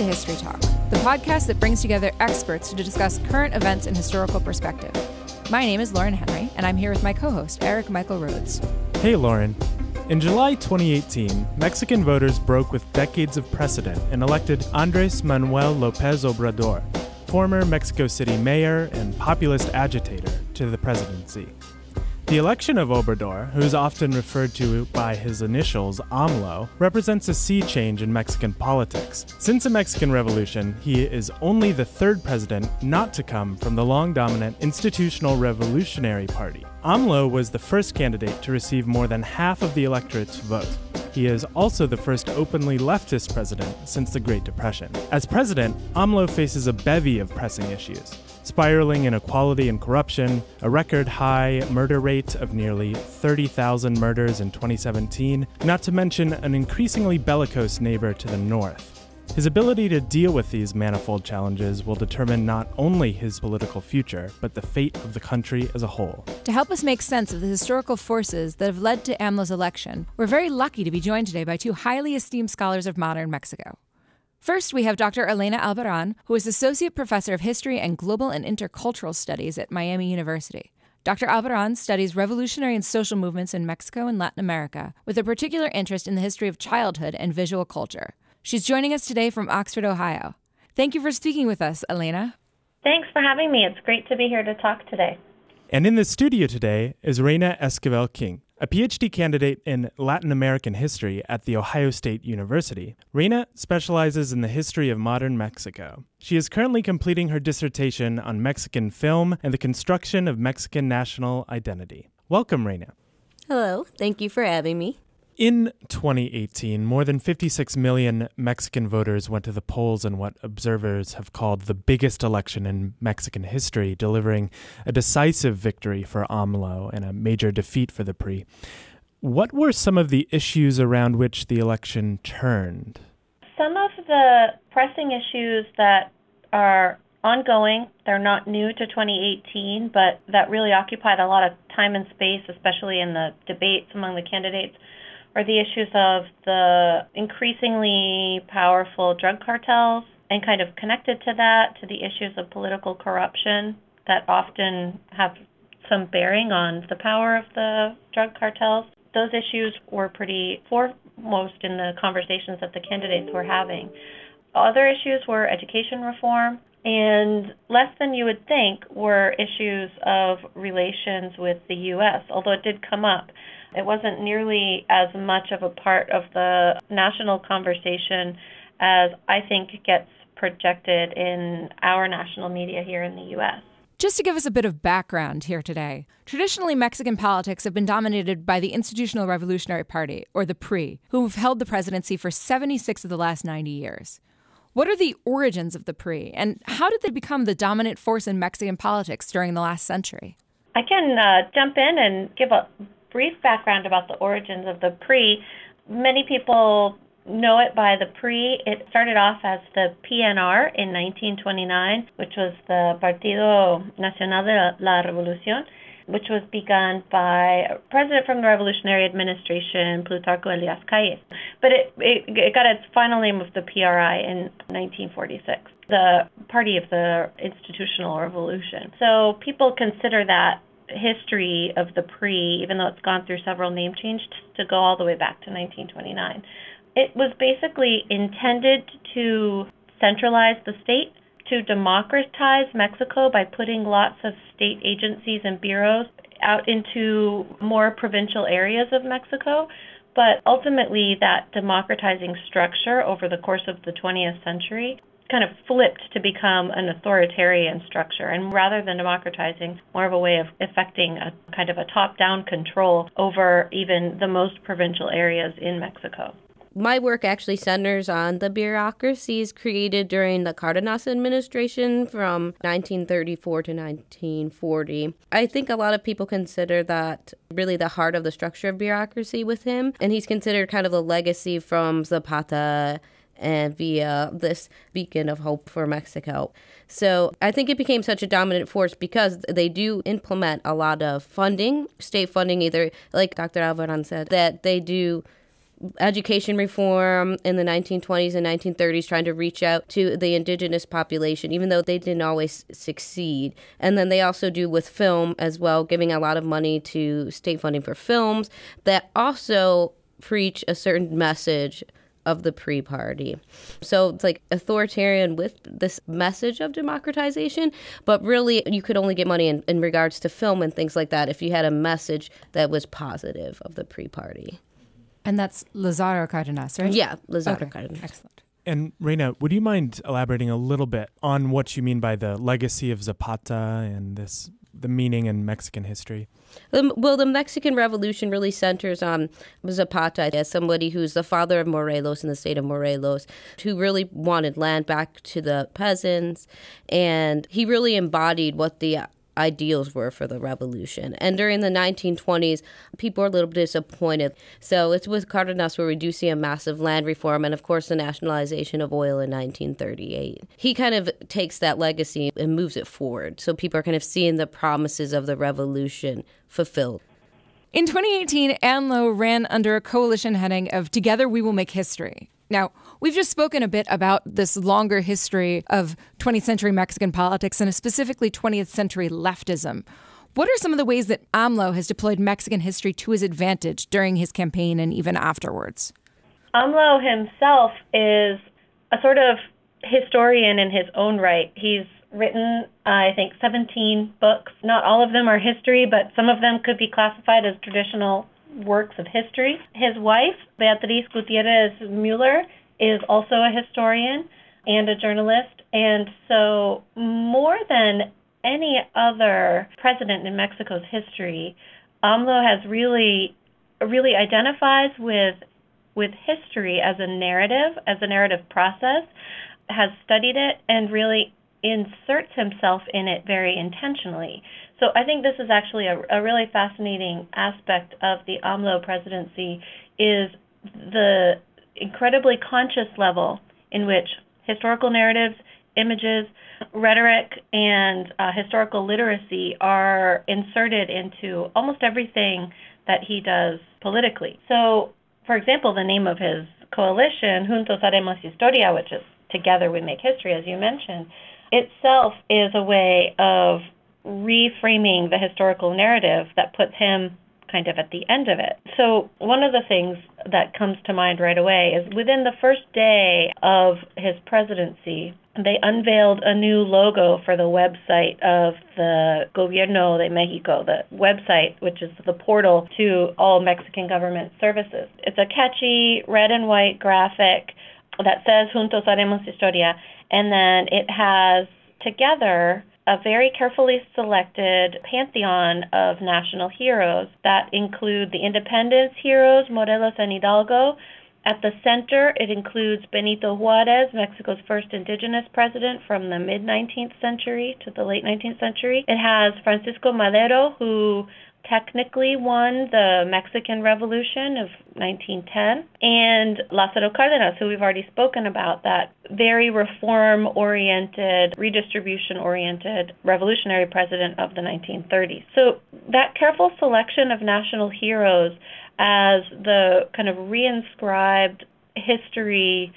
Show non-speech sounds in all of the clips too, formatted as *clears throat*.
to History Talk, the podcast that brings together experts to discuss current events in historical perspective. My name is Lauren Henry, and I'm here with my co host, Eric Michael Rhodes. Hey, Lauren. In July 2018, Mexican voters broke with decades of precedent and elected Andres Manuel Lopez Obrador, former Mexico City mayor and populist agitator, to the presidency. The election of Obrador, who is often referred to by his initials AMLO, represents a sea change in Mexican politics. Since the Mexican Revolution, he is only the third president not to come from the long dominant Institutional Revolutionary Party. AMLO was the first candidate to receive more than half of the electorate's vote. He is also the first openly leftist president since the Great Depression. As president, AMLO faces a bevy of pressing issues spiraling inequality and corruption, a record high murder rate of nearly 30,000 murders in 2017, not to mention an increasingly bellicose neighbor to the north. His ability to deal with these manifold challenges will determine not only his political future, but the fate of the country as a whole. To help us make sense of the historical forces that have led to AMLO's election, we're very lucky to be joined today by two highly esteemed scholars of modern Mexico. First, we have Dr. Elena Albarrán, who is Associate Professor of History and Global and Intercultural Studies at Miami University. Dr. Albarrán studies revolutionary and social movements in Mexico and Latin America, with a particular interest in the history of childhood and visual culture. She's joining us today from Oxford, Ohio. Thank you for speaking with us, Elena. Thanks for having me. It's great to be here to talk today. And in the studio today is Reyna Esquivel King, a PhD candidate in Latin American history at The Ohio State University. Reyna specializes in the history of modern Mexico. She is currently completing her dissertation on Mexican film and the construction of Mexican national identity. Welcome, Reyna. Hello. Thank you for having me. In 2018, more than 56 million Mexican voters went to the polls in what observers have called the biggest election in Mexican history, delivering a decisive victory for AMLO and a major defeat for the PRI. What were some of the issues around which the election turned? Some of the pressing issues that are ongoing, they're not new to 2018, but that really occupied a lot of time and space, especially in the debates among the candidates are the issues of the increasingly powerful drug cartels and kind of connected to that to the issues of political corruption that often have some bearing on the power of the drug cartels. Those issues were pretty foremost in the conversations that the candidates were having. Other issues were education reform, and less than you would think were issues of relations with the U.S., although it did come up. It wasn't nearly as much of a part of the national conversation as I think gets projected in our national media here in the U.S. Just to give us a bit of background here today, traditionally Mexican politics have been dominated by the Institutional Revolutionary Party, or the PRI, who have held the presidency for 76 of the last 90 years. What are the origins of the PRI, and how did they become the dominant force in Mexican politics during the last century? I can uh, jump in and give a brief background about the origins of the PRI. Many people know it by the PRI. It started off as the PNR in 1929, which was the Partido Nacional de la Revolución, which was begun by a president from the Revolutionary Administration, Plutarco Elias Calles. But it, it, it got its final name of the PRI in 1946, the Party of the Institutional Revolution. So people consider that history of the PRI, even though it's gone through several name changes, to go all the way back to 1929. It was basically intended to centralize the state, to democratize Mexico by putting lots of state agencies and bureaus out into more provincial areas of Mexico. But ultimately, that democratizing structure over the course of the 20th century kind of flipped to become an authoritarian structure and rather than democratizing more of a way of effecting a kind of a top-down control over even the most provincial areas in Mexico. My work actually centers on the bureaucracies created during the Cardenas administration from 1934 to 1940. I think a lot of people consider that really the heart of the structure of bureaucracy with him, and he's considered kind of the legacy from Zapata and Villa this beacon of hope for Mexico. So I think it became such a dominant force because they do implement a lot of funding, state funding, either like Dr. Albarrán said, that they do education reform in the 1920s and 1930s, trying to reach out to the indigenous population, even though they didn't always succeed. And then they also do with film as well, giving a lot of money to state funding for films that also preach a certain message of the PRI party. So it's like authoritarian with this message of democratization, but really you could only get money in, in regards to film and things like that if you had a message that was positive of the PRI party. And that's Lazaro Cardenas, right? Yeah, Lazaro okay. Cardenas. Excellent. And Reyna, would you mind elaborating a little bit on what you mean by the legacy of Zapata and this the meaning in Mexican history? The, well, the Mexican Revolution really centers on Zapata as somebody who's the father of Morelos in the state of Morelos, who really wanted land back to the peasants, and he really embodied what the ideals were for the revolution. And during the 1920s, people were a little disappointed. So it's with Cardenas where we do see a massive land reform and, of course, the nationalization of oil in 1938. He kind of takes that legacy and moves it forward. So people are kind of seeing the promises of the revolution fulfilled. In 2018, AMLO ran under a coalition heading of Together We Will Make History. Now, we've just spoken a bit about this longer history of 20th century Mexican politics and specifically 20th century leftism. What are some of the ways that AMLO has deployed Mexican history to his advantage during his campaign and even afterwards? AMLO himself is a sort of historian in his own right. He's written, uh, I think, 17 books. Not all of them are history, but some of them could be classified as traditional works of history. His wife, Beatriz Gutierrez Mueller, is also a historian and a journalist. And so, more than any other president in Mexico's history, AMLO has really, really identifies with with history as a narrative, as a narrative process, has studied it, and really inserts himself in it very intentionally. So I think this is actually a, a really fascinating aspect of the AMLO presidency is the incredibly conscious level in which historical narratives, images, rhetoric, and uh, historical literacy are inserted into almost everything that he does politically. So, for example, the name of his coalition, Juntos Haremos Historia, which is Together We Make History, as you mentioned, itself is a way of reframing the historical narrative that puts him kind of at the end of it. So, one of the things that comes to mind right away is within the first day of his presidency, they unveiled a new logo for the website of the Gobierno de Mexico, the website, which is the portal to all Mexican government services. It's a catchy red and white graphic that says Juntos Haremos Historia, and then it has together a very carefully selected pantheon of national heroes that include the independence heroes, Morelos and Hidalgo. At the center, it includes Benito Juarez, Mexico's first indigenous president from the mid 19th century to the late 19th century. It has Francisco Madero, who technically won the Mexican Revolution of 1910, and Lázaro Cárdenas, who we've already spoken about, that very reform oriented, redistribution oriented revolutionary president of the 1930s. So, that careful selection of national heroes as the kind of reinscribed history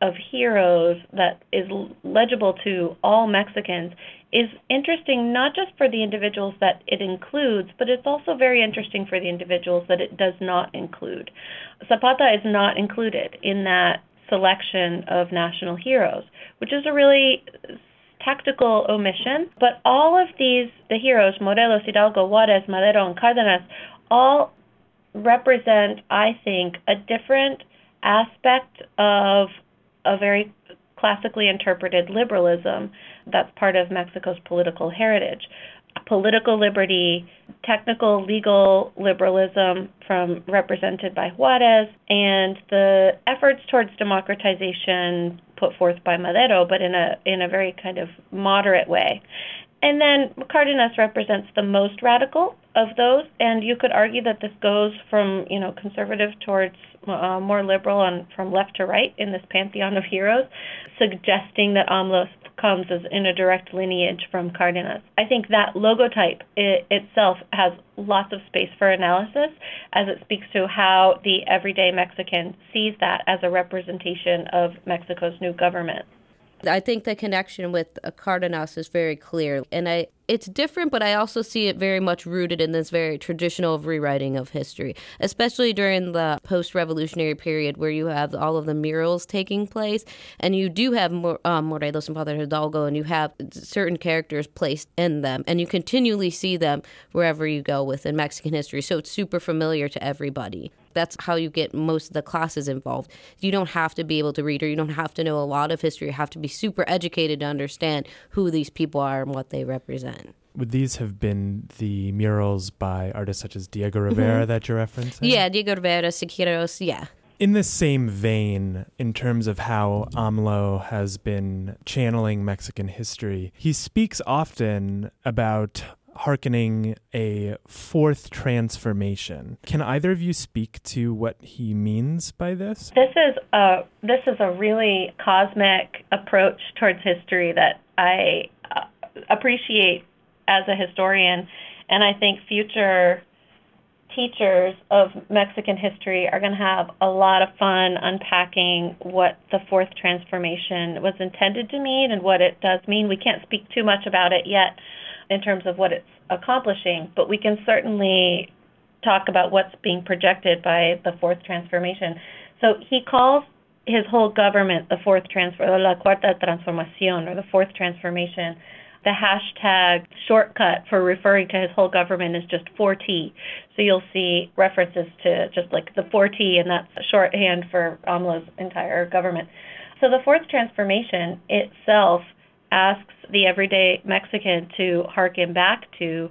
of heroes that is legible to all Mexicans is interesting not just for the individuals that it includes, but it's also very interesting for the individuals that it does not include. Zapata is not included in that selection of national heroes, which is a really tactical omission. But all of these, the heroes, Morelos, Hidalgo, Juarez, Madero, and Cardenas, all represent, I think, a different aspect of a very classically interpreted liberalism that's part of Mexico's political heritage. Political liberty, technical legal liberalism from represented by Juarez, and the efforts towards democratization put forth by Madero, but in a in a very kind of moderate way. And then Cardenas represents the most radical of those, and you could argue that this goes from you know conservative towards uh, more liberal and from left to right in this pantheon of heroes, suggesting that AMLO comes as in a direct lineage from Cardenas. I think that logotype it, itself has lots of space for analysis as it speaks to how the everyday Mexican sees that as a representation of Mexico's new government. I think the connection with Cardenas is very clear. And I it's different, but I also see it very much rooted in this very traditional rewriting of history, especially during the post revolutionary period where you have all of the murals taking place. And you do have um, Morelos and Father Hidalgo, and you have certain characters placed in them. And you continually see them wherever you go within Mexican history. So it's super familiar to everybody that's how you get most of the classes involved. You don't have to be able to read or you don't have to know a lot of history. You have to be super educated to understand who these people are and what they represent. Would these have been the murals by artists such as Diego Rivera mm-hmm. that you're referencing? Yeah, Diego Rivera, Siqueiros, yeah. In the same vein, in terms of how AMLO has been channeling Mexican history, he speaks often about hearkening a fourth transformation. Can either of you speak to what he means by this? This is a this is a really cosmic approach towards history that I uh, appreciate as a historian, and I think future teachers of Mexican history are going to have a lot of fun unpacking what the fourth transformation was intended to mean and what it does mean. We can't speak too much about it yet in terms of what it's accomplishing, but we can certainly talk about what's being projected by the fourth transformation. So he calls his whole government the fourth transfer, la cuarta transformación, or the fourth transformation. The hashtag shortcut for referring to his whole government is just 4T. So you'll see references to just like the 4T, and that's shorthand for AMLO's entire government. So the fourth transformation itself asks the everyday Mexican to harken back to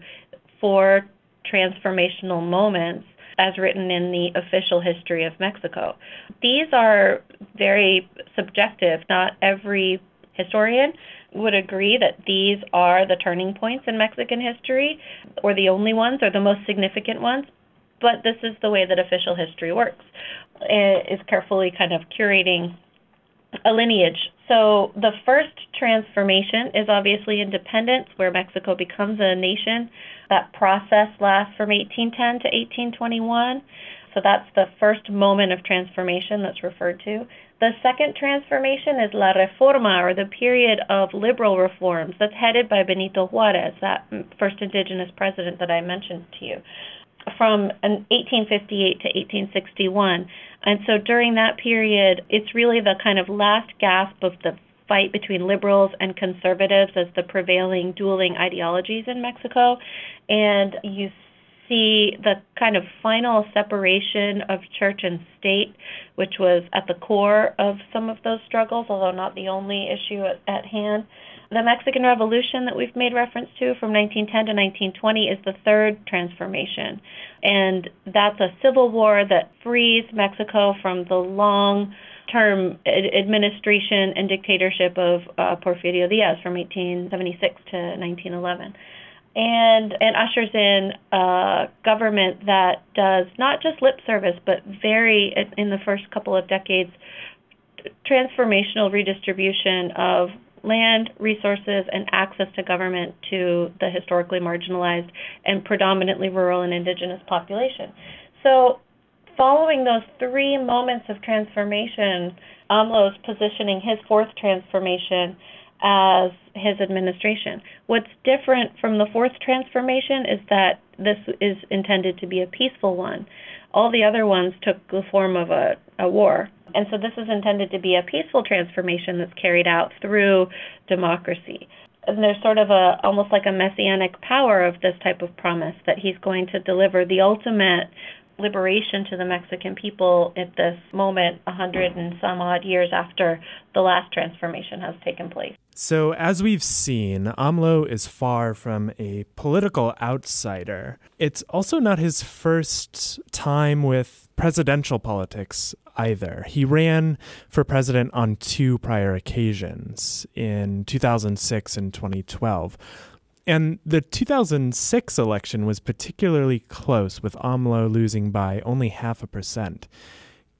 four transformational moments as written in the official history of Mexico. These are very subjective. Not every historian would agree that these are the turning points in Mexican history, or the only ones, or the most significant ones. But this is the way that official history works. It is carefully kind of curating a lineage. So the first transformation is obviously independence, where Mexico becomes a nation. That process lasts from 1810 to 1821. So that's the first moment of transformation that's referred to. The second transformation is La Reforma, or the period of liberal reforms, that's headed by Benito Juarez, that first indigenous president that I mentioned to you, from 1858 to 1861. And so during that period, it's really the kind of last gasp of the fight between liberals and conservatives as the prevailing dueling ideologies in Mexico. And you see the kind of final separation of church and state, which was at the core of some of those struggles, although not the only issue at, at hand. The Mexican Revolution that we've made reference to from 1910 to 1920 is the third transformation. And that's a civil war that frees Mexico from the long term administration and dictatorship of uh, Porfirio Diaz from 1876 to 1911 and and ushers in a government that does not just lip service but very in the first couple of decades transformational redistribution of land, resources, and access to government to the historically marginalized and predominantly rural and indigenous population. So, following those three moments of transformation, AMLO's positioning his fourth transformation as his administration. What's different from the fourth transformation is that this is intended to be a peaceful one. All the other ones took the form of a, a war. And so this is intended to be a peaceful transformation that's carried out through democracy. And there's sort of a almost like a messianic power of this type of promise that he's going to deliver the ultimate liberation to the Mexican people at this moment, a hundred and some odd years after the last transformation has taken place. So, as we've seen, AMLO is far from a political outsider. It's also not his first time with presidential politics either. He ran for president on two prior occasions in 2006 and 2012. And the 2006 election was particularly close, with AMLO losing by only half a percent.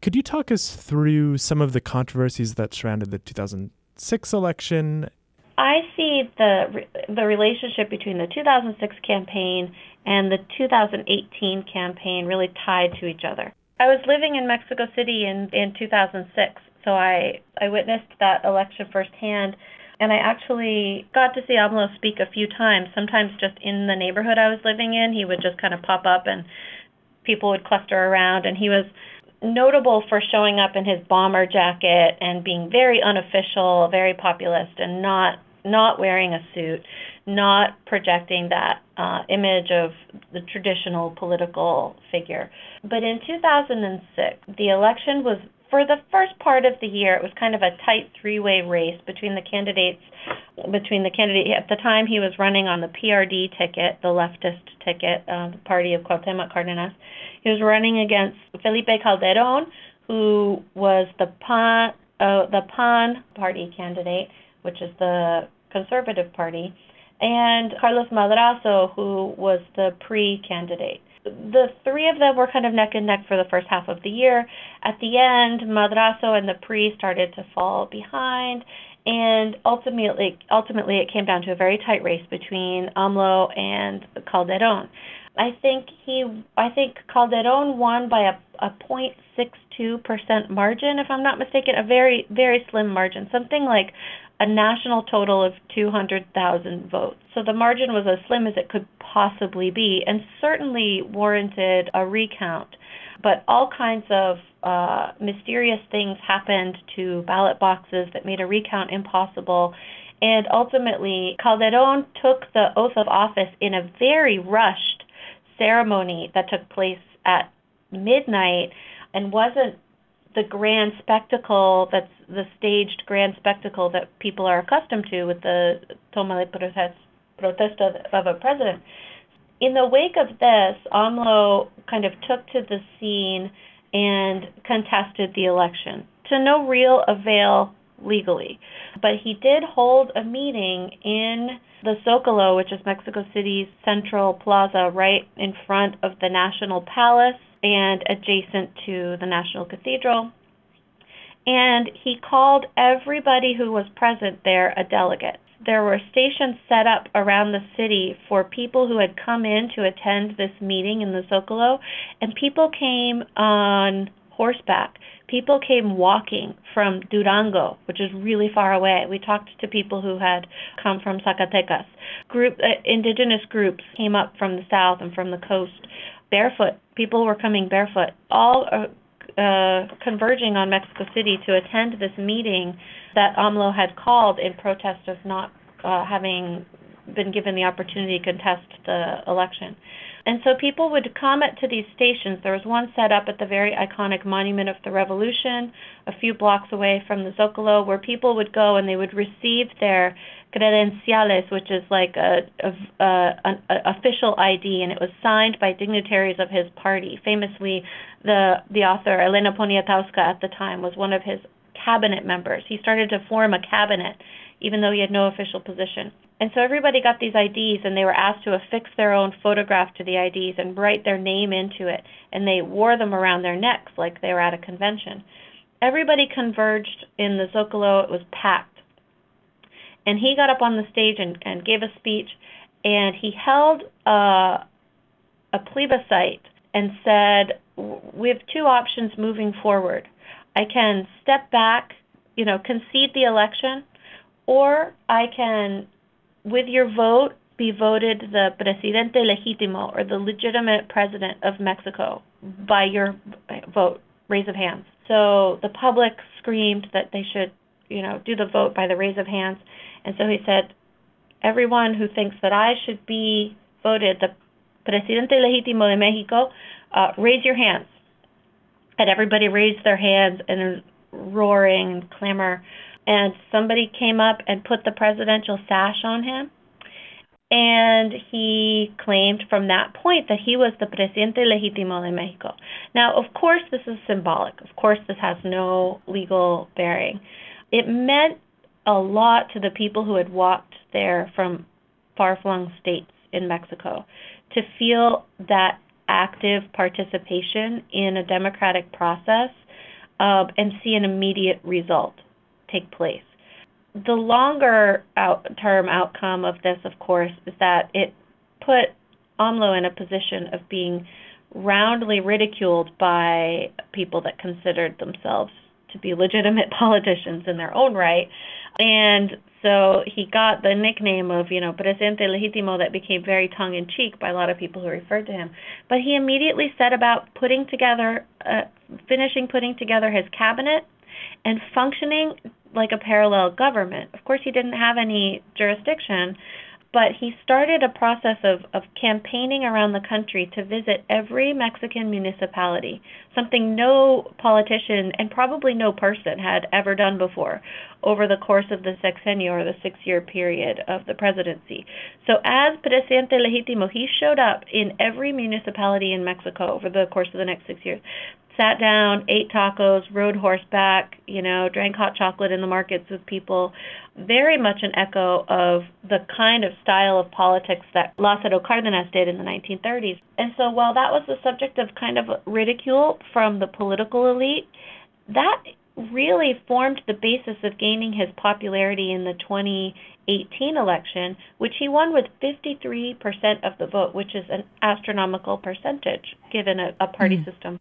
Could you talk us through some of the controversies that surrounded the 2006 election? I see the the relationship between the 2006 campaign and the 2018 campaign really tied to each other. I was living in Mexico City in in 2006, so I I witnessed that election firsthand and I actually got to see AMLO speak a few times, sometimes just in the neighborhood I was living in. He would just kind of pop up and people would cluster around. And he was notable for showing up in his bomber jacket and being very unofficial, very populist, and not not wearing a suit, not projecting that uh, image of the traditional political figure. But in 2006, the election was for the first part of the year, it was kind of a tight three-way race between the candidates. Between the candidate at the time, he was running on the PRD ticket, the leftist ticket, uh, the party of Cuauhtemoc Cárdenas. He was running against Felipe Calderón, who was the PAN, uh, the PAN party candidate, which is the conservative party, and Carlos Madrazo, who was the PRI candidate the three of them were kind of neck and neck for the first half of the year. At the end, Madrazo and the PRI started to fall behind, and ultimately, ultimately, it came down to a very tight race between AMLO and Calderon. I think he, I think Calderon won by a, a 0.62 percent margin, if I'm not mistaken, a very, very slim margin, something like a national total of 200,000 votes. So the margin was as slim as it could possibly be and certainly warranted a recount. But all kinds of uh, mysterious things happened to ballot boxes that made a recount impossible. And ultimately, Calderon took the oath of office in a very rushed ceremony that took place at midnight and wasn't the grand spectacle that's the staged grand spectacle that people are accustomed to with the toma de protesta of a president. In the wake of this, AMLO kind of took to the scene and contested the election to no real avail legally. But he did hold a meeting in the Zocalo, which is Mexico City's central plaza, right in front of the National Palace and adjacent to the National Cathedral. And he called everybody who was present there a delegate. There were stations set up around the city for people who had come in to attend this meeting in the Zocalo, and people came on horseback. People came walking from Durango, which is really far away. We talked to people who had come from Zacatecas. Group uh, indigenous groups came up from the south and from the coast barefoot. People were coming barefoot, all uh, uh, converging on Mexico City to attend this meeting that AMLO had called in protest of not uh, having been given the opportunity to contest the election. And so people would come to these stations. There was one set up at the very iconic Monument of the Revolution, a few blocks away from the Zocalo, where people would go and they would receive their credenciales, which is like a, a, a, an official ID, and it was signed by dignitaries of his party. Famously, the the author Elena Poniatowska at the time was one of his cabinet members. He started to form a cabinet, even though he had no official position. And so everybody got these IDs and they were asked to affix their own photograph to the IDs and write their name into it. And they wore them around their necks like they were at a convention. Everybody converged in the Zocalo. It was packed. And he got up on the stage and, and gave a speech. And he held a, a plebiscite and said, We have two options moving forward. I can step back, you know, concede the election, or I can with your vote, be voted the presidente legítimo or the legitimate president of Mexico mm-hmm. by your vote, raise of hands. So the public screamed that they should, you know, do the vote by the raise of hands. And so he said, everyone who thinks that I should be voted the presidente legítimo de Mexico, uh, raise your hands. And everybody raised their hands and roaring clamor and somebody came up and put the presidential sash on him. And he claimed from that point that he was the presidente legítimo de Mexico. Now, of course, this is symbolic. Of course, this has no legal bearing. It meant a lot to the people who had walked there from far flung states in Mexico to feel that active participation in a democratic process uh, and see an immediate result take place. The longer out term outcome of this, of course, is that it put AMLO in a position of being roundly ridiculed by people that considered themselves to be legitimate *laughs* politicians in their own right. And so he got the nickname of, you know, Presidente Legítimo that became very tongue in cheek by a lot of people who referred to him. But he immediately set about putting together, uh, finishing putting together his cabinet and functioning like a parallel government. Of course, he didn't have any jurisdiction, but he started a process of, of campaigning around the country to visit every Mexican municipality, something no politician and probably no person had ever done before over the course of the sexenio or the six year period of the presidency. So, as Presidente Legítimo, he showed up in every municipality in Mexico over the course of the next six years sat down, ate tacos, rode horseback, you know, drank hot chocolate in the markets with people. Very much an echo of the kind of style of politics that Lázaro Cárdenas did in the 1930s. And so while that was the subject of kind of ridicule from the political elite, that really formed the basis of gaining his popularity in the 2018 election, which he won with 53% of the vote, which is an astronomical percentage given a, a party mm. system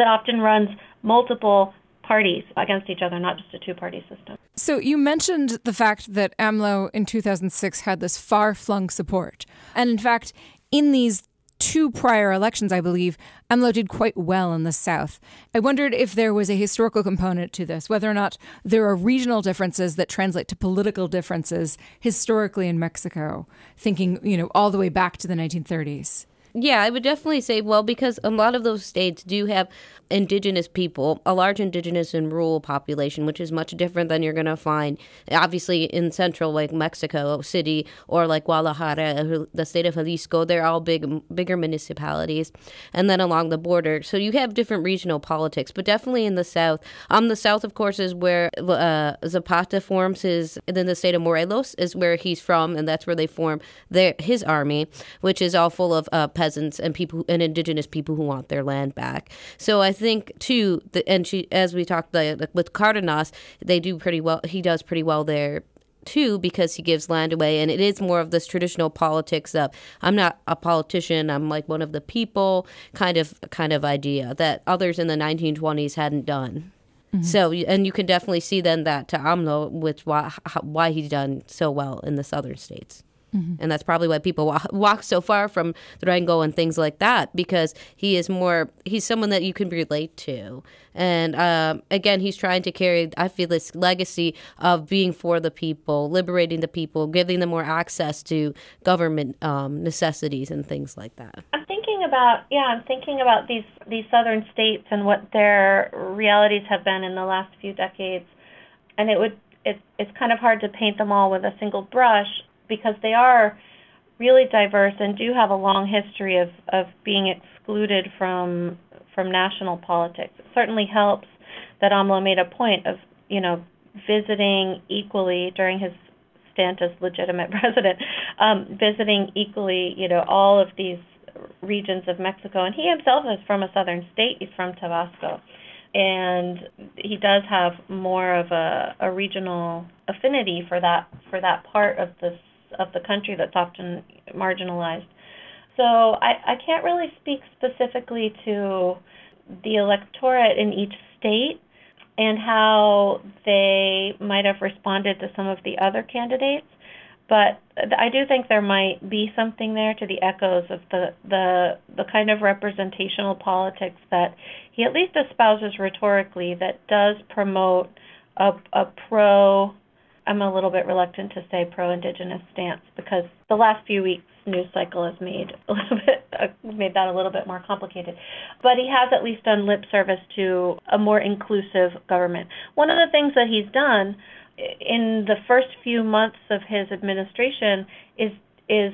that often runs multiple parties against each other, not just a two party system. So you mentioned the fact that AMLO in 2006 had this far flung support. And in fact, in these two prior elections, I believe, AMLO did quite well in the South. I wondered if there was a historical component to this, whether or not there are regional differences that translate to political differences historically in Mexico, thinking, you know, all the way back to the 1930s. Yeah, I would definitely say, well, because a lot of those states do have indigenous people, a large indigenous and rural population, which is much different than you're going to find, obviously, in central, like Mexico City or like Guadalajara, the state of Jalisco. They're all big, bigger municipalities. And then along the border. So you have different regional politics, but definitely in the south. Um, the south, of course, is where uh, Zapata forms his, and then the state of Morelos is where he's from, and that's where they form their his army, which is all full of uh, peasants and people and indigenous people who want their land back. So I think too, the, and she, as we talked like, with Cardenas, they do pretty well. He does pretty well there too because he gives land away and it is more of this traditional politics of i'm not a politician i'm like one of the people kind of kind of idea that others in the 1920s hadn't done mm-hmm. so and you can definitely see then that to amlo with why, why he's done so well in the southern states Mm-hmm. And that's probably why people walk, *laughs* walk, so far from Durango and things like that because he is more, he's someone that you can relate to. And um, again, he's trying to carry, I feel, this legacy of being for the people, liberating the people, giving them more access to government um, necessities and things like that. I'm thinking about, yeah, I'm thinking about these, these southern states and what their realities have been in the last few decades. And it would, it, it's kind of hard to paint them all with a single brush because they are really diverse and do have a long history of, of being excluded from from national politics. It certainly helps that AMLO made a point of, you know, visiting equally during his stint as legitimate *laughs* president, um, visiting equally, you know, all of these regions of Mexico. And he himself is from a southern state. He's from Tabasco. And he does have more of a, a regional affinity for that for that part of the of the country that's often marginalized. So I, I can't really speak specifically to the electorate in each state and how they might have responded to some of the other candidates. But I do think there might be something there to the echoes of the, the the kind of representational politics that he at least espouses rhetorically that does promote a, a pro I'm a little bit reluctant to say pro-indigenous stance because the last few weeks news cycle has made a little *laughs* bit uh, made that a little bit more complicated. But he has at least done lip service to a more inclusive government. One of the things that he's done in the first few months of his administration is is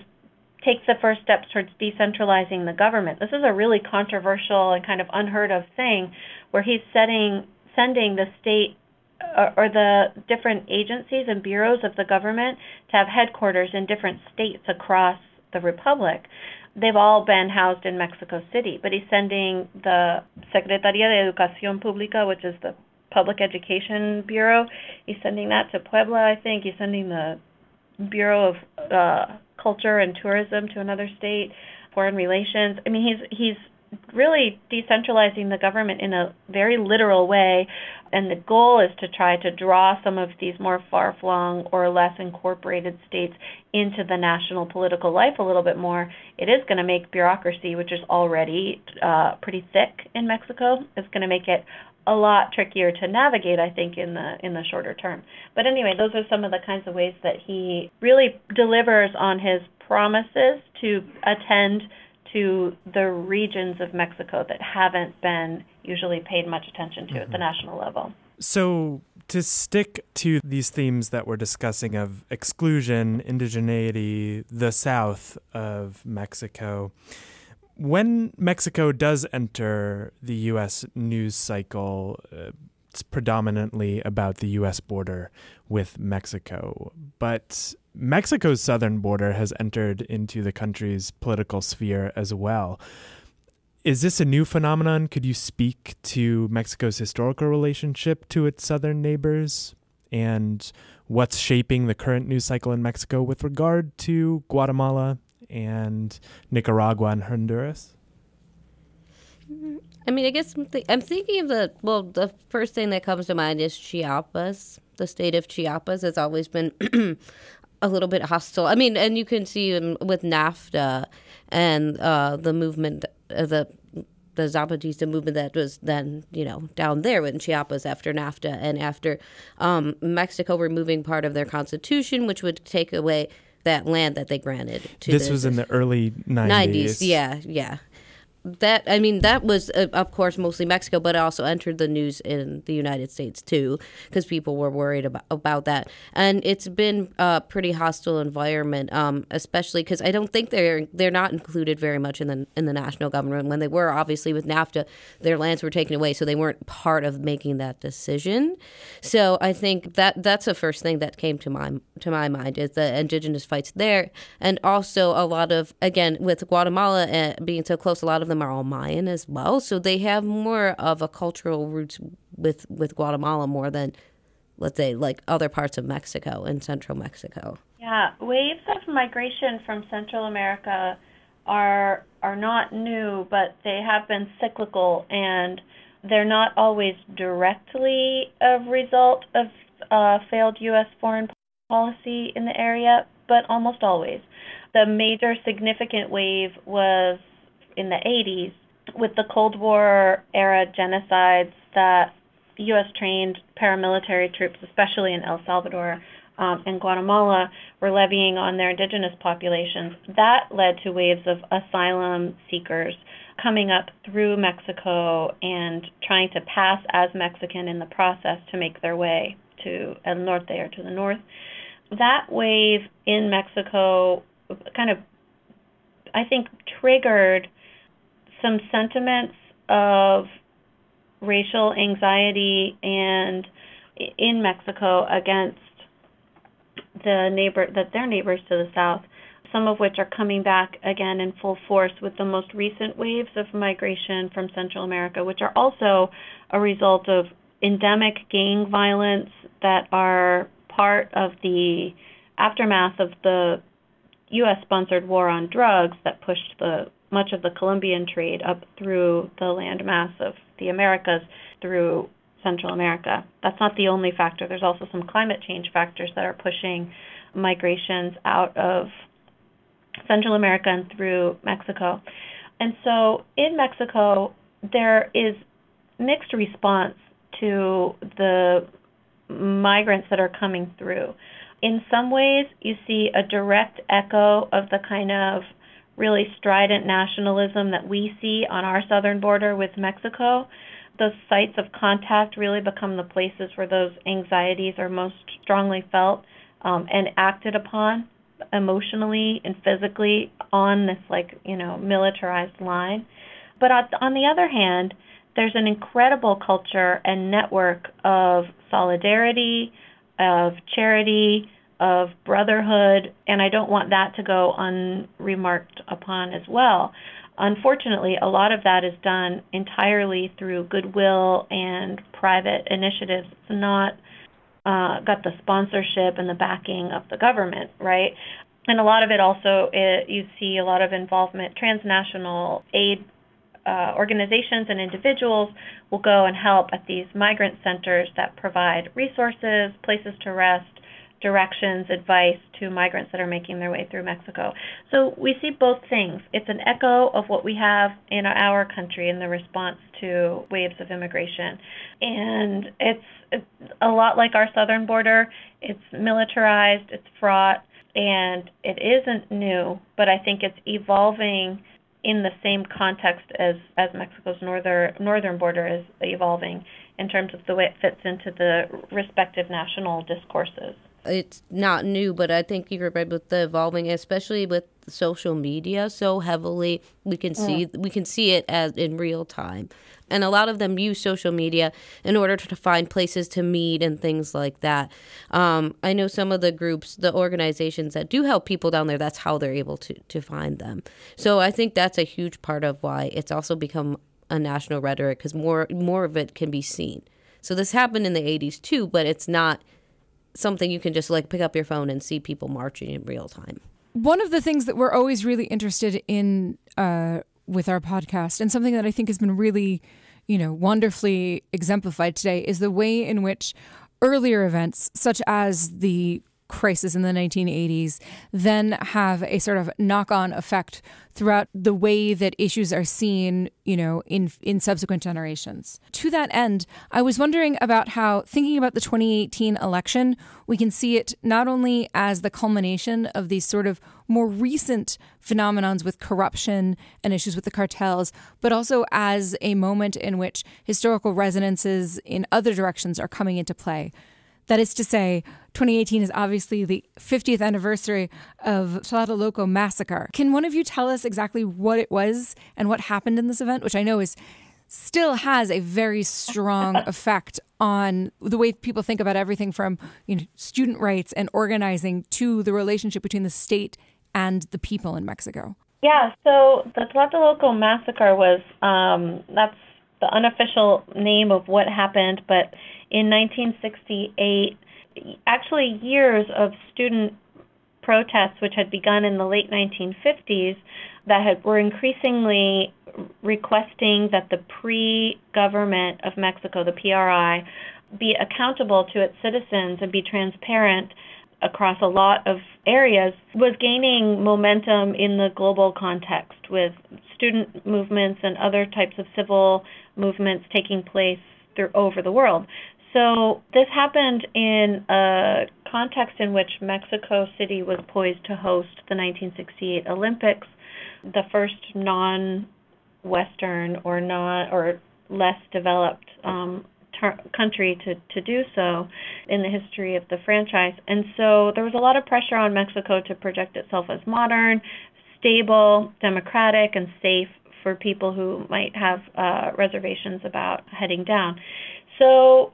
take the first steps towards decentralizing the government. This is a really controversial and kind of unheard of thing where he's setting sending the state or, the different agencies and bureaus of the government to have headquarters in different states across the republic. They've all been housed in Mexico City, but he's sending the Secretaría de Educación Pública, which is the Public Education Bureau. He's sending that to Puebla, I think. He's sending the Bureau of uh, Culture and Tourism to another state, Foreign Relations. I mean, he's he's really decentralizing the government in a very literal way. And the goal is to try to draw some of these more far flung or less incorporated states into the national political life a little bit more. It is going to make bureaucracy, which is already uh, pretty thick in Mexico, is going to make it a lot trickier to navigate, I think, in the in the shorter term. But anyway, those are some of the kinds of ways that he really delivers on his promises to attend to the regions of Mexico that haven't been usually paid much attention to mm-hmm. at the mm-hmm. national level. So, to stick to these themes that we're discussing of exclusion, indigeneity, the south of Mexico, when Mexico does enter the U.S. news cycle, uh, it's predominantly about the U.S. border with Mexico. But Mexico's southern border has entered into the country's political sphere as well. Is this a new phenomenon? Could you speak to Mexico's historical relationship to its southern neighbors and what's shaping the current news cycle in Mexico with regard to Guatemala and Nicaragua and Honduras? I mean, I guess I'm, th- I'm thinking of the well. The first thing that comes to mind is Chiapas. The state of Chiapas has always been *clears throat* a little bit hostile. I mean, and you can see with NAFTA and uh, the movement, uh, the the Zapatista movement that was then, you know, down there in Chiapas after NAFTA and after um, Mexico removing part of their constitution, which would take away that land that they granted to. This was in the early 90s. 90s, yeah, yeah that I mean that was uh, of course mostly Mexico, but it also entered the news in the United States too because people were worried about about that, and it's been a pretty hostile environment, um, especially because I don't think they're they're not included very much in the in the national government. When they were obviously with NAFTA, their lands were taken away, so they weren't part of making that decision. So I think that that's the first thing that came to my to my mind is the indigenous fights there, and also a lot of again with Guatemala uh, being so close, a lot of them them are all Mayan as well, so they have more of a cultural roots with with Guatemala more than let's say like other parts of Mexico and central Mexico. Yeah, waves of migration from Central America are are not new, but they have been cyclical and they're not always directly a result of uh, failed U.S. foreign policy in the area, but almost always. The major significant wave was in the 80s with the Cold War era genocides that U.S. trained paramilitary troops, especially in El Salvador um, and Guatemala, were levying on their indigenous populations. That led to waves of asylum seekers coming up through Mexico and trying to pass as Mexican in the process to make their way to El Norte or to the north. That wave in Mexico kind of, I think, triggered some sentiments of racial anxiety and in Mexico against the neighbor that their neighbors to the south, some of which are coming back again in full force with the most recent waves of migration from Central America, which are also a result of endemic gang violence that are part of the aftermath of the US sponsored war on drugs that pushed the much of the Colombian trade up through the landmass of the Americas through Central America. That's not the only factor. There's also some climate change factors that are pushing migrations out of Central America and through Mexico. And so in Mexico, there is mixed response to the migrants that are coming through. In some ways, you see a direct echo of the kind of really strident nationalism that we see on our southern border with Mexico, those sites of contact really become the places where those anxieties are most strongly felt um, and acted upon emotionally and physically on this like you know militarized line. But on the other hand, there's an incredible culture and network of solidarity, of charity, of brotherhood, and I don't want that to go unremarked upon as well. Unfortunately, a lot of that is done entirely through goodwill and private initiatives. It's not uh, got the sponsorship and the backing of the government, right? And a lot of it also, it, you see a lot of involvement, transnational aid uh, organizations and individuals will go and help at these migrant centers that provide resources, places to rest, directions, advice to migrants that are making their way through Mexico. So we see both things. It's an echo of what we have in our country in the response to waves of immigration. And it's, a lot like our southern border. It's militarized, it's fraught, and it isn't new, but I think it's evolving in the same context as, as Mexico's northern northern border is evolving in terms of the way it fits into the respective national discourses it's not new, but I think you're right with the evolving, especially with social media so heavily. We can see mm. we can see it as in real time, and a lot of them use social media in order to find places to meet and things like that. Um, I know some of the groups, the organizations that do help people down there. That's how they're able to to find them. So I think that's a huge part of why it's also become a national rhetoric because more more of it can be seen. So this happened in the 80s too, but it's not something you can just like pick up your phone and see people marching in real time. One of the things that we're always really interested in uh, with our podcast, and something that I think has been really, you know, wonderfully exemplified today, is the way in which earlier events, such as the crisis in the 1980s then have a sort of knock-on effect throughout the way that issues are seen, you know, in in subsequent generations. To that end, I was wondering about how thinking about the 2018 election, we can see it not only as the culmination of these sort of more recent phenomenons with corruption and issues with the cartels, but also as a moment in which historical resonances in other directions are coming into play. That is to say, 2018 is obviously the 50th anniversary of the Tlatelolco massacre. Can one of you tell us exactly what it was and what happened in this event, which I know is still has a very strong *laughs* effect on the way people think about everything from you know, student rights and organizing to the relationship between the state and the people in Mexico. Yeah, so the Tlatelolco massacre was um, that's the unofficial name of what happened, but in 1968, actually years of student protests, which had begun in the late 1950s, that had, were increasingly requesting that the PRI-government of Mexico, the PRI, be accountable to its citizens and be transparent across a lot of areas was gaining momentum in the global context with student movements and other types of civil movements taking place through, over the world. So this happened in a context in which Mexico City was poised to host the 1968 Olympics, the first non-Western or non or less developed um, ter- country to to do so in the history of the franchise. And so there was a lot of pressure on Mexico to project itself as modern, stable, democratic, and safe for people who might have uh, reservations about heading down. So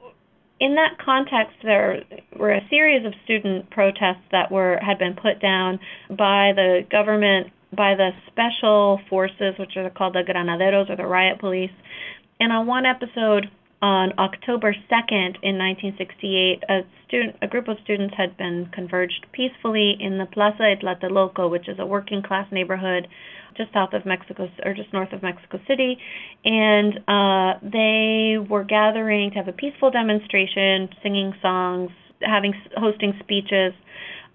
in that context, there were a series of student protests that were had been put down by the government, by the special forces, which are called the Granaderos or the riot police. And on one episode, on October 2nd in 1968, a student, a group of students had been converged peacefully in the Plaza de which is a working class neighborhood just south of Mexico or just north of Mexico City, and uh, they were gathering to have a peaceful demonstration, singing songs, having hosting speeches.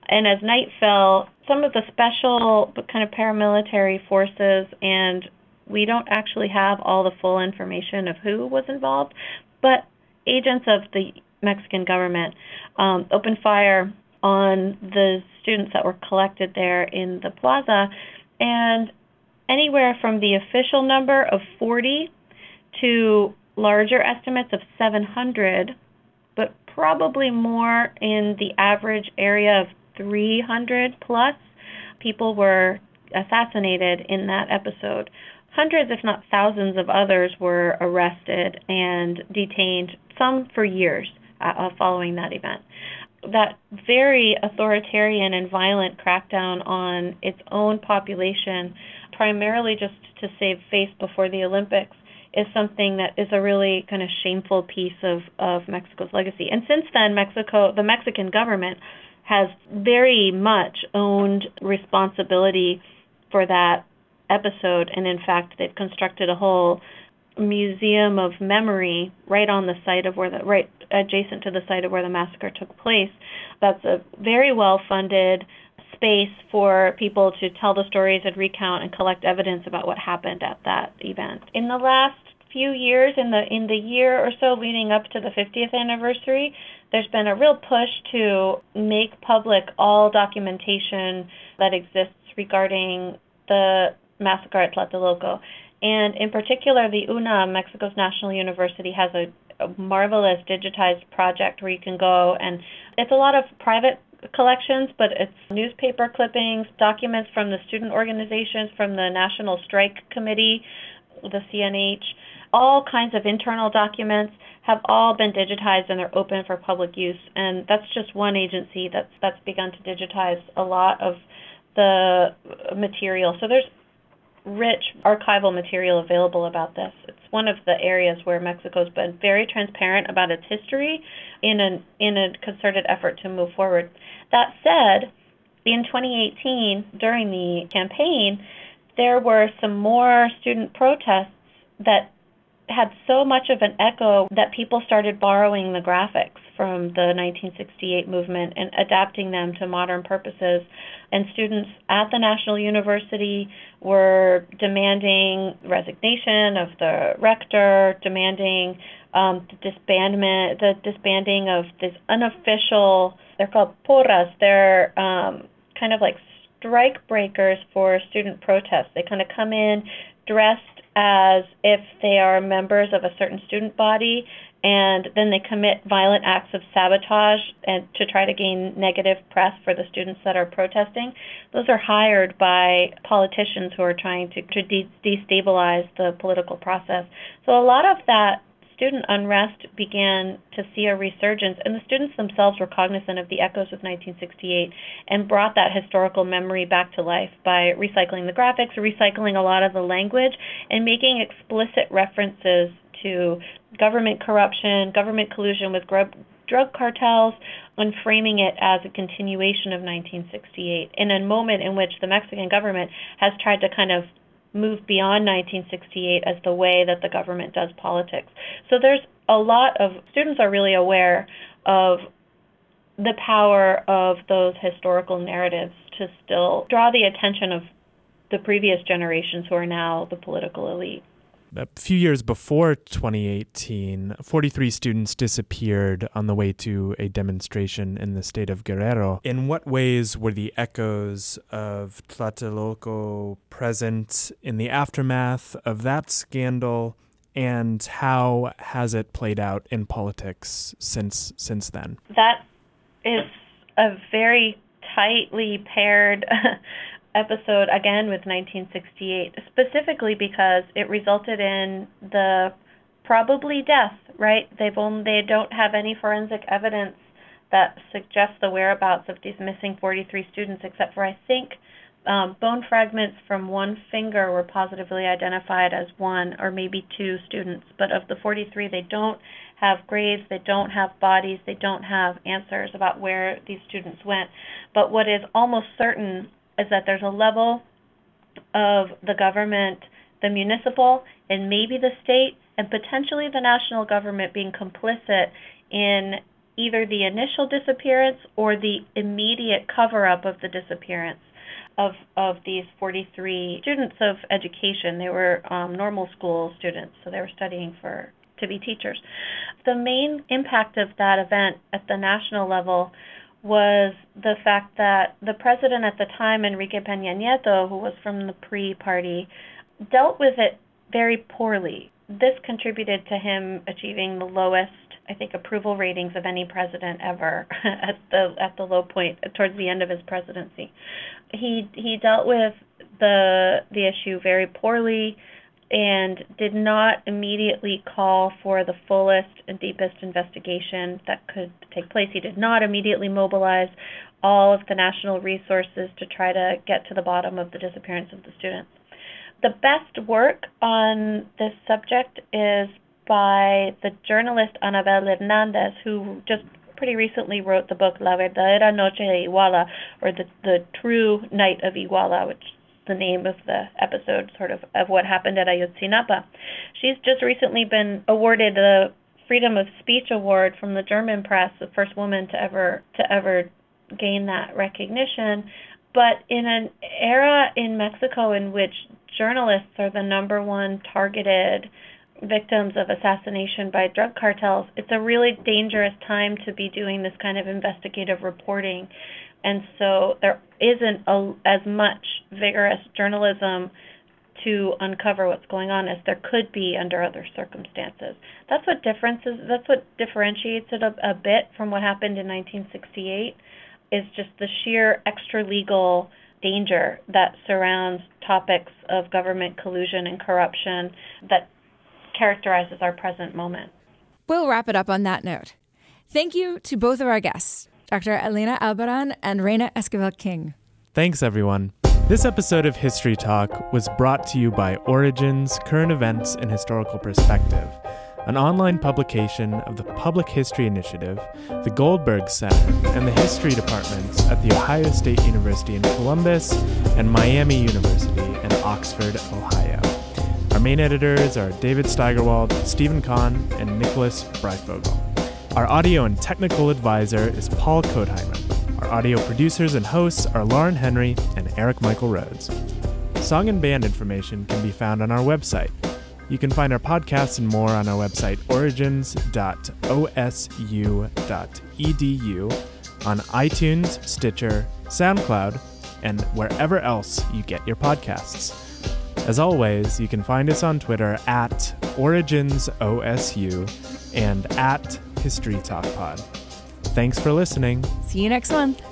And as night fell, some of the special but kind of paramilitary forces and we don't actually have all the full information of who was involved, but agents of the Mexican government um, opened fire on the students that were collected there in the plaza, and anywhere from the official number of 40 to larger estimates of 700, but probably more in the average area of 300 plus people were assassinated in that episode. hundreds, if not thousands, of others were arrested and detained, some for years uh, following that event. That very authoritarian and violent crackdown on its own population, primarily just to save face before the Olympics, is something that is a really kind of shameful piece of, of Mexico's legacy. And since then, Mexico, the Mexican government, has very much owned responsibility for that episode, and in fact, they've constructed a whole museum of memory right on the site of where the right adjacent to the site of where the massacre took place. That's a very well funded space for people to tell the stories and recount and collect evidence about what happened at that event. In the last few years in the in the year or so leading up to the 50th anniversary, there's been a real push to make public all documentation that exists regarding the massacre at Tlatelolco. And in particular, the UNAM, Mexico's National University, has a, a marvelous digitized project where you can go and it's a lot of private collections, but it's newspaper clippings, documents from the student organizations, from the National Strike Committee, the CNH, all kinds of internal documents have all been digitized and they're open for public use. And that's just one agency that's that's begun to digitize a lot of the material. So there's rich archival material available about this. It's one of the areas where Mexico's been very transparent about its history in an in a concerted effort to move forward. That said, in 2018 during the campaign, there were some more student protests that had so much of an echo that people started borrowing the graphics from the 1968 movement and adapting them to modern purposes. And students at the National University were demanding resignation of the rector, demanding um, the disbandment, the disbanding of this unofficial. They're called porras. They're um, kind of like strike breakers for student protests. They kind of come in dressed as if they are members of a certain student body and then they commit violent acts of sabotage and to try to gain negative press for the students that are protesting. Those are hired by politicians who are trying to, to de- destabilize the political process. So a lot of that student unrest began to see a resurgence, and the students themselves were cognizant of the echoes of 1968 and brought that historical memory back to life by recycling the graphics, recycling a lot of the language, and making explicit references to government corruption, government collusion with grub, drug cartels, and framing it as a continuation of 1968 in a moment in which the Mexican government has tried to kind of move beyond 1968 as the way that the government does politics. So there's a lot of students are really aware of the power of those historical narratives to still draw the attention of the previous generations who are now the political elite a few years before 2018, 43 students disappeared on the way to a demonstration in the state of Guerrero. In what ways were the echoes of Tlatelolco present in the aftermath of that scandal? And how has it played out in politics since since then? That is a very tightly paired *laughs* episode again with 1968, specifically because it resulted in the probably death. Right? They've only they don't have any forensic evidence that suggests the whereabouts of these missing 43 students, except for I think um, bone fragments from one finger were positively identified as one or maybe two students. But of the 43, they don't have graves, they don't have bodies, they don't have answers about where these students went. But what is almost certain is that there's a level of the government, the municipal, and maybe the state, and potentially the national government being complicit in either the initial disappearance or the immediate cover up of the disappearance of, of these 43 students of education. They were um, normal school students, so they were studying for to be teachers. The main impact of that event at the national level was the fact that the president at the time, Enrique Peña Nieto, who was from the PRI party, dealt with it very poorly. This contributed to him achieving the lowest, I think, approval ratings of any president ever *laughs* at the at the low point towards the end of his presidency. He he dealt with the the issue very poorly. And did not immediately call for the fullest and deepest investigation that could take place. He did not immediately mobilize all of the national resources to try to get to the bottom of the disappearance of the students. The best work on this subject is by the journalist Anabel Hernandez, who just pretty recently wrote the book La Verdadera Noche de Iguala, or the, the True Night of Iguala, which the name of the episode, sort of, of what happened at Ayotzinapa. She's just recently been awarded the Freedom of Speech Award from the German press, the first woman to ever to ever gain that recognition. But in an era in Mexico in which journalists are the number one targeted victims of assassination by drug cartels, it's a really dangerous time to be doing this kind of investigative reporting and so there isn't a, as much vigorous journalism to uncover what's going on as there could be under other circumstances. That's what differences. That's what differentiates it a, a bit from what happened in 1968. Is just the sheer extra legal danger that surrounds topics of government collusion and corruption that characterizes our present moment. We'll wrap it up on that note. Thank you to both of our guests. Dr. Elena Albarrán and Reyna Esquivel King. Thanks, everyone. This episode of History Talk was brought to you by Origins Current Events and Historical Perspective, an online publication of the Public History Initiative, the Goldberg Center, and the History Departments at The Ohio State University in Columbus and Miami University in Oxford, Ohio. Our main editors are David Steigerwald, Steven Conn, and Nicholas Breyfogle. Our audio and technical advisor is Paul Kotheimer. Our audio producers and hosts are Lauren Henry and Eric Michael Rhodes. Song and band information can be found on our website. You can find our podcasts and more on our website, origins.osu.edu, on iTunes, Stitcher, SoundCloud, and wherever else you get your podcasts. As always, you can find us on Twitter at OriginsOSU and at History Talk Pod. Thanks for listening. See you next month.